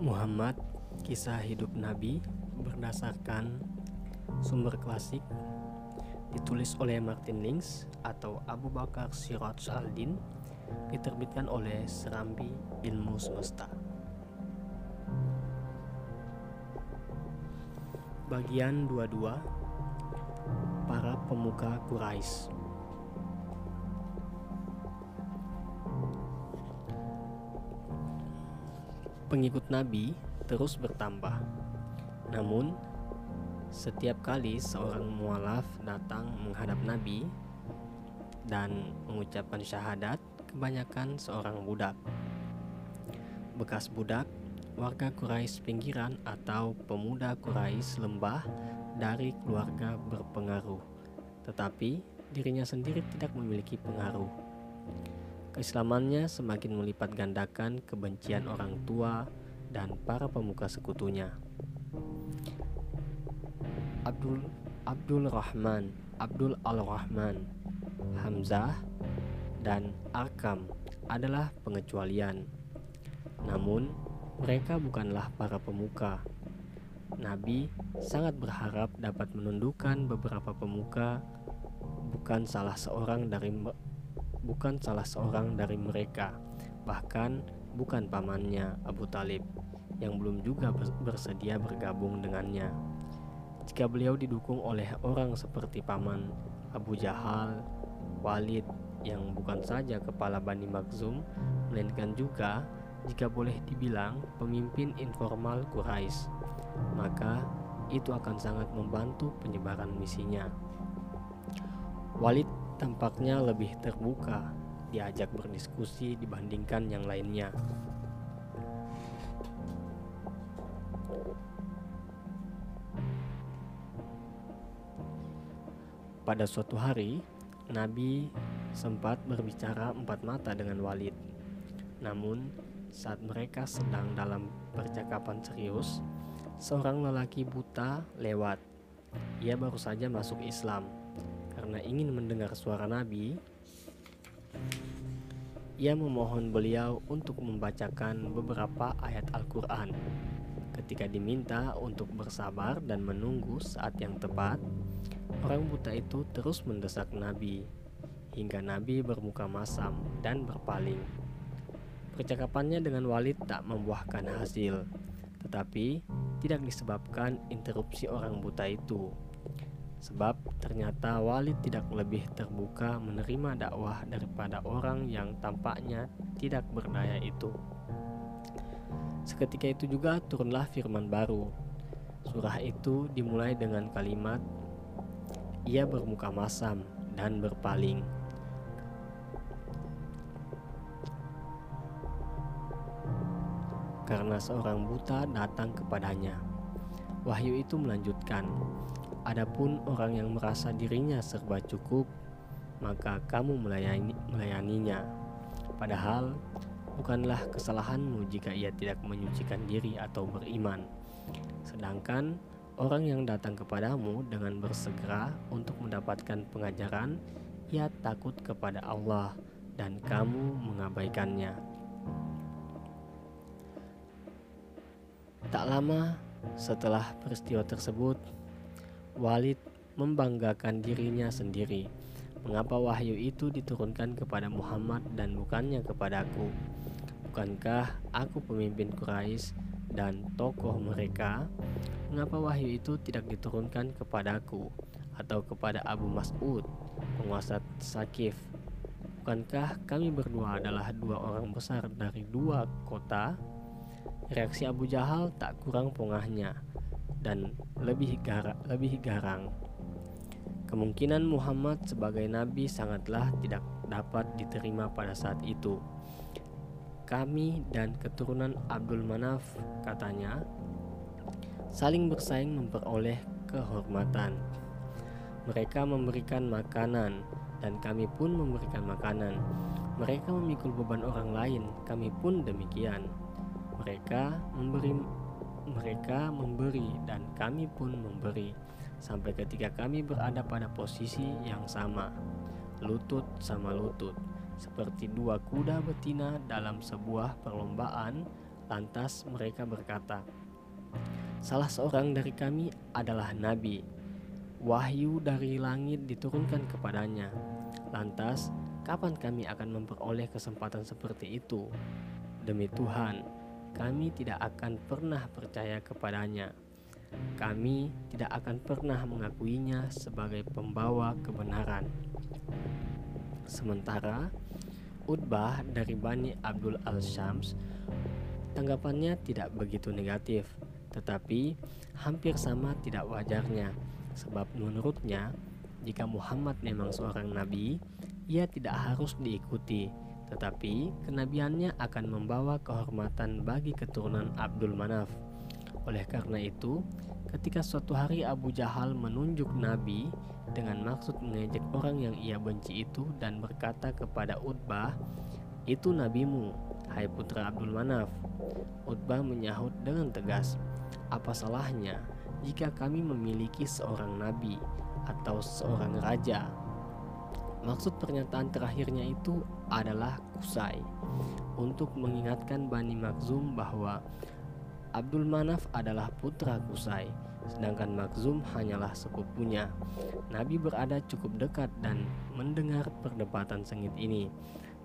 Muhammad Kisah Hidup Nabi berdasarkan sumber klasik ditulis oleh Martin Links atau Abu Bakar Siraj al-Din diterbitkan oleh Serambi Ilmu Semesta. Bagian 22 Para Pemuka Quraisy Pengikut Nabi terus bertambah. Namun, setiap kali seorang mualaf datang menghadap Nabi dan mengucapkan syahadat, kebanyakan seorang budak. Bekas budak, warga Quraisy pinggiran atau pemuda Quraisy lembah dari keluarga berpengaruh, tetapi dirinya sendiri tidak memiliki pengaruh. Keislamannya semakin melipat gandakan kebencian orang tua dan para pemuka sekutunya. Abdul Abdul Rahman, Abdul Al-Rahman, Hamzah, dan Arkam adalah pengecualian. Namun, mereka bukanlah para pemuka. Nabi sangat berharap dapat menundukkan beberapa pemuka bukan salah seorang dari bukan salah seorang dari mereka, bahkan bukan pamannya Abu Talib yang belum juga bersedia bergabung dengannya. Jika beliau didukung oleh orang seperti paman Abu Jahal, Walid yang bukan saja kepala Bani Makhzum, melainkan juga jika boleh dibilang pemimpin informal Quraisy, maka itu akan sangat membantu penyebaran misinya. Walid tampaknya lebih terbuka diajak berdiskusi dibandingkan yang lainnya. Pada suatu hari, Nabi sempat berbicara empat mata dengan Walid. Namun, saat mereka sedang dalam percakapan serius, seorang lelaki buta lewat. Ia baru saja masuk Islam. Karena ingin mendengar suara Nabi, ia memohon beliau untuk membacakan beberapa ayat Al-Quran. Ketika diminta untuk bersabar dan menunggu saat yang tepat, Orang buta itu terus mendesak Nabi hingga Nabi bermuka masam dan berpaling. Percakapannya dengan Walid tak membuahkan hasil, tetapi tidak disebabkan interupsi orang buta itu. Sebab ternyata Walid tidak lebih terbuka menerima dakwah daripada orang yang tampaknya tidak berdaya itu. Seketika itu juga turunlah firman baru. Surah itu dimulai dengan kalimat ia bermuka masam dan berpaling. Karena seorang buta datang kepadanya. Wahyu itu melanjutkan, Adapun orang yang merasa dirinya serba cukup, maka kamu melayani, melayaninya. Padahal bukanlah kesalahanmu jika ia tidak menyucikan diri atau beriman. Sedangkan Orang yang datang kepadamu dengan bersegera untuk mendapatkan pengajaran, ia takut kepada Allah dan kamu mengabaikannya. Tak lama setelah peristiwa tersebut, Walid membanggakan dirinya sendiri. Mengapa wahyu itu diturunkan kepada Muhammad dan bukannya kepadaku? Bukankah aku pemimpin Quraisy dan tokoh mereka? Mengapa wahyu itu tidak diturunkan kepadaku atau kepada Abu Mas'ud, penguasa Sakif? Bukankah kami berdua adalah dua orang besar dari dua kota? Reaksi Abu Jahal tak kurang pongahnya dan lebih, gar lebih garang. Kemungkinan Muhammad sebagai nabi sangatlah tidak dapat diterima pada saat itu. Kami dan keturunan Abdul Manaf, katanya, saling bersaing memperoleh kehormatan. Mereka memberikan makanan, dan kami pun memberikan makanan. Mereka memikul beban orang lain, kami pun demikian. Mereka memberi, mereka memberi, dan kami pun memberi, sampai ketika kami berada pada posisi yang sama, lutut sama lutut, seperti dua kuda betina dalam sebuah perlombaan Lantas mereka berkata, "Salah seorang dari kami adalah nabi. Wahyu dari langit diturunkan kepadanya. Lantas, kapan kami akan memperoleh kesempatan seperti itu? Demi Tuhan, kami tidak akan pernah percaya kepadanya. Kami tidak akan pernah mengakuinya sebagai pembawa kebenaran." Sementara Utbah dari Bani Abdul Al-Syams Tanggapannya tidak begitu negatif, tetapi hampir sama tidak wajarnya, sebab menurutnya, jika Muhammad memang seorang nabi, ia tidak harus diikuti, tetapi kenabiannya akan membawa kehormatan bagi keturunan Abdul Manaf. Oleh karena itu, ketika suatu hari Abu Jahal menunjuk nabi dengan maksud mengejek orang yang ia benci itu dan berkata kepada Utbah, "Itu nabimu, hai putra Abdul Manaf." Utbah menyahut dengan tegas, "Apa salahnya jika kami memiliki seorang nabi atau seorang raja?" Maksud pernyataan terakhirnya itu adalah kusai untuk mengingatkan Bani Makhzum bahwa Abdul Manaf adalah putra Kusai, sedangkan Makhzum hanyalah sepupunya. Nabi berada cukup dekat dan mendengar perdebatan sengit ini.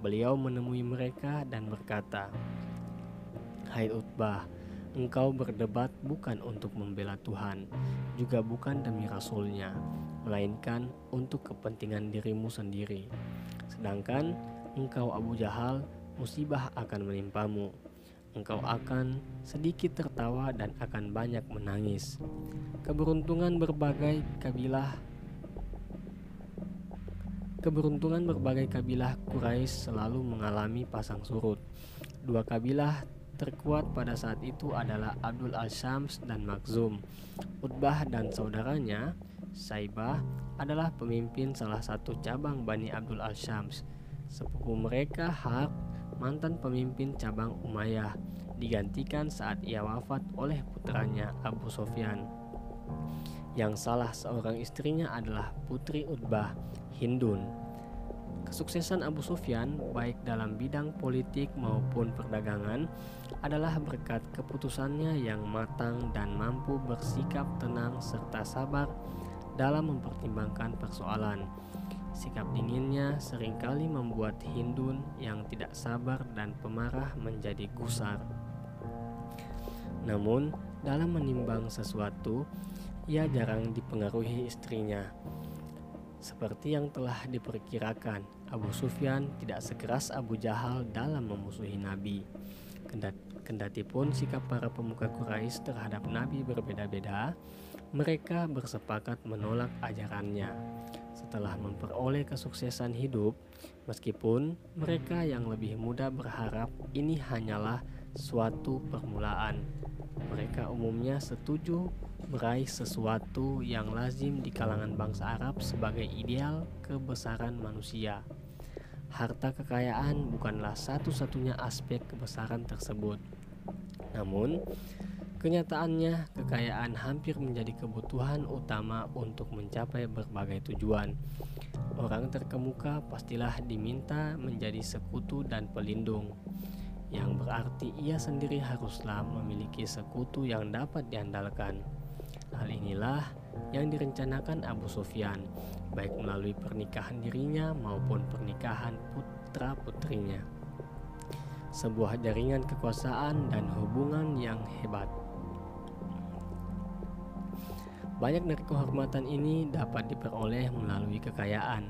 Beliau menemui mereka dan berkata, Hai Utbah, engkau berdebat bukan untuk membela Tuhan, juga bukan demi Rasulnya, melainkan untuk kepentingan dirimu sendiri. Sedangkan engkau Abu Jahal, musibah akan menimpamu. Engkau akan sedikit tertawa dan akan banyak menangis. Keberuntungan berbagai kabilah Keberuntungan berbagai kabilah Quraisy selalu mengalami pasang surut. Dua kabilah terkuat pada saat itu adalah Abdul Al-Syams dan Makhzum. Utbah dan saudaranya, Saibah, adalah pemimpin salah satu cabang Bani Abdul Al-Syams. Sepupu mereka Harb, mantan pemimpin cabang Umayyah, digantikan saat ia wafat oleh putranya Abu Sofyan. Yang salah seorang istrinya adalah putri Utbah, Hindun. Kesuksesan Abu Sufyan baik dalam bidang politik maupun perdagangan adalah berkat keputusannya yang matang dan mampu bersikap tenang serta sabar dalam mempertimbangkan persoalan. Sikap dinginnya sering kali membuat Hindun yang tidak sabar dan pemarah menjadi gusar. Namun, dalam menimbang sesuatu, ia jarang dipengaruhi istrinya. Seperti yang telah diperkirakan, Abu Sufyan tidak sekeras Abu Jahal dalam memusuhi Nabi. Kendati pun sikap para pemuka Quraisy terhadap Nabi berbeda-beda, mereka bersepakat menolak ajarannya. Setelah memperoleh kesuksesan hidup, meskipun mereka yang lebih muda berharap ini hanyalah suatu permulaan, mereka umumnya setuju meraih sesuatu yang lazim di kalangan bangsa Arab sebagai ideal kebesaran manusia. Harta kekayaan bukanlah satu-satunya aspek kebesaran tersebut. Namun, kenyataannya kekayaan hampir menjadi kebutuhan utama untuk mencapai berbagai tujuan. Orang terkemuka pastilah diminta menjadi sekutu dan pelindung yang berarti ia sendiri haruslah memiliki sekutu yang dapat diandalkan. Hal inilah yang direncanakan Abu Sufyan, baik melalui pernikahan dirinya maupun pernikahan putra-putrinya. Sebuah jaringan kekuasaan dan hubungan yang hebat. Banyak dari kehormatan ini dapat diperoleh melalui kekayaan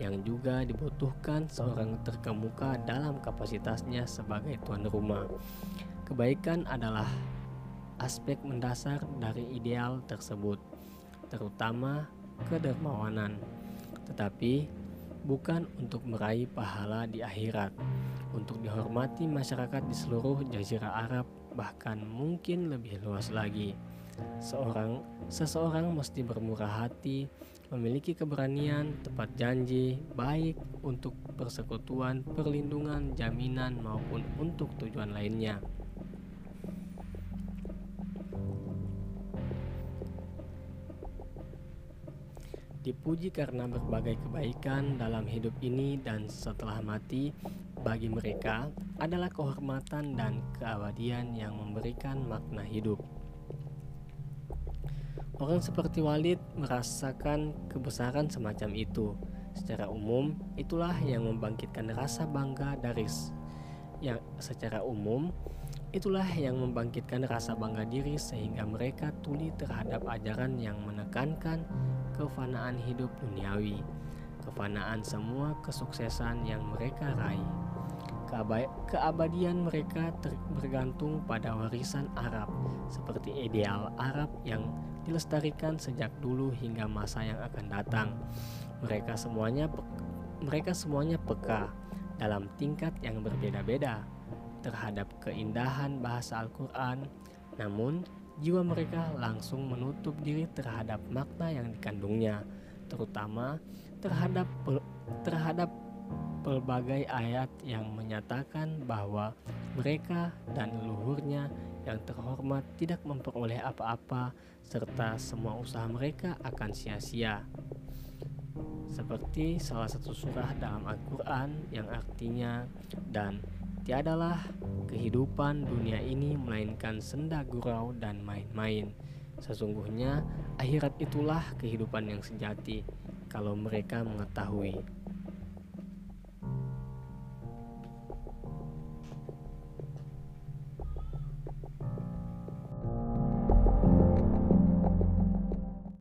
yang juga dibutuhkan seorang terkemuka dalam kapasitasnya sebagai tuan rumah. Kebaikan adalah aspek mendasar dari ideal tersebut, terutama kedermawanan, tetapi bukan untuk meraih pahala di akhirat, untuk dihormati masyarakat di seluruh jazirah Arab, bahkan mungkin lebih luas lagi. Seorang seseorang mesti bermurah hati, memiliki keberanian, tepat janji, baik untuk persekutuan, perlindungan, jaminan maupun untuk tujuan lainnya. dipuji karena berbagai kebaikan dalam hidup ini dan setelah mati bagi mereka adalah kehormatan dan keabadian yang memberikan makna hidup. Orang seperti Walid merasakan kebesaran semacam itu. Secara umum, itulah yang membangkitkan rasa bangga dari yang secara umum itulah yang membangkitkan rasa bangga diri sehingga mereka tuli terhadap ajaran yang menekankan kefanaan hidup duniawi, kefanaan semua kesuksesan yang mereka raih. Keabadian mereka bergantung pada warisan Arab, seperti ideal Arab yang dilestarikan sejak dulu hingga masa yang akan datang. Mereka semuanya mereka semuanya peka dalam tingkat yang berbeda-beda terhadap keindahan bahasa Al-Qur'an. Namun, jiwa mereka langsung menutup diri terhadap makna yang dikandungnya, terutama terhadap terhadap berbagai ayat yang menyatakan bahwa mereka dan leluhurnya yang terhormat tidak memperoleh apa-apa serta semua usaha mereka akan sia-sia. Seperti salah satu surah dalam Al-Quran yang artinya dan tiadalah kehidupan dunia ini melainkan senda gurau dan main-main. Sesungguhnya akhirat itulah kehidupan yang sejati kalau mereka mengetahui.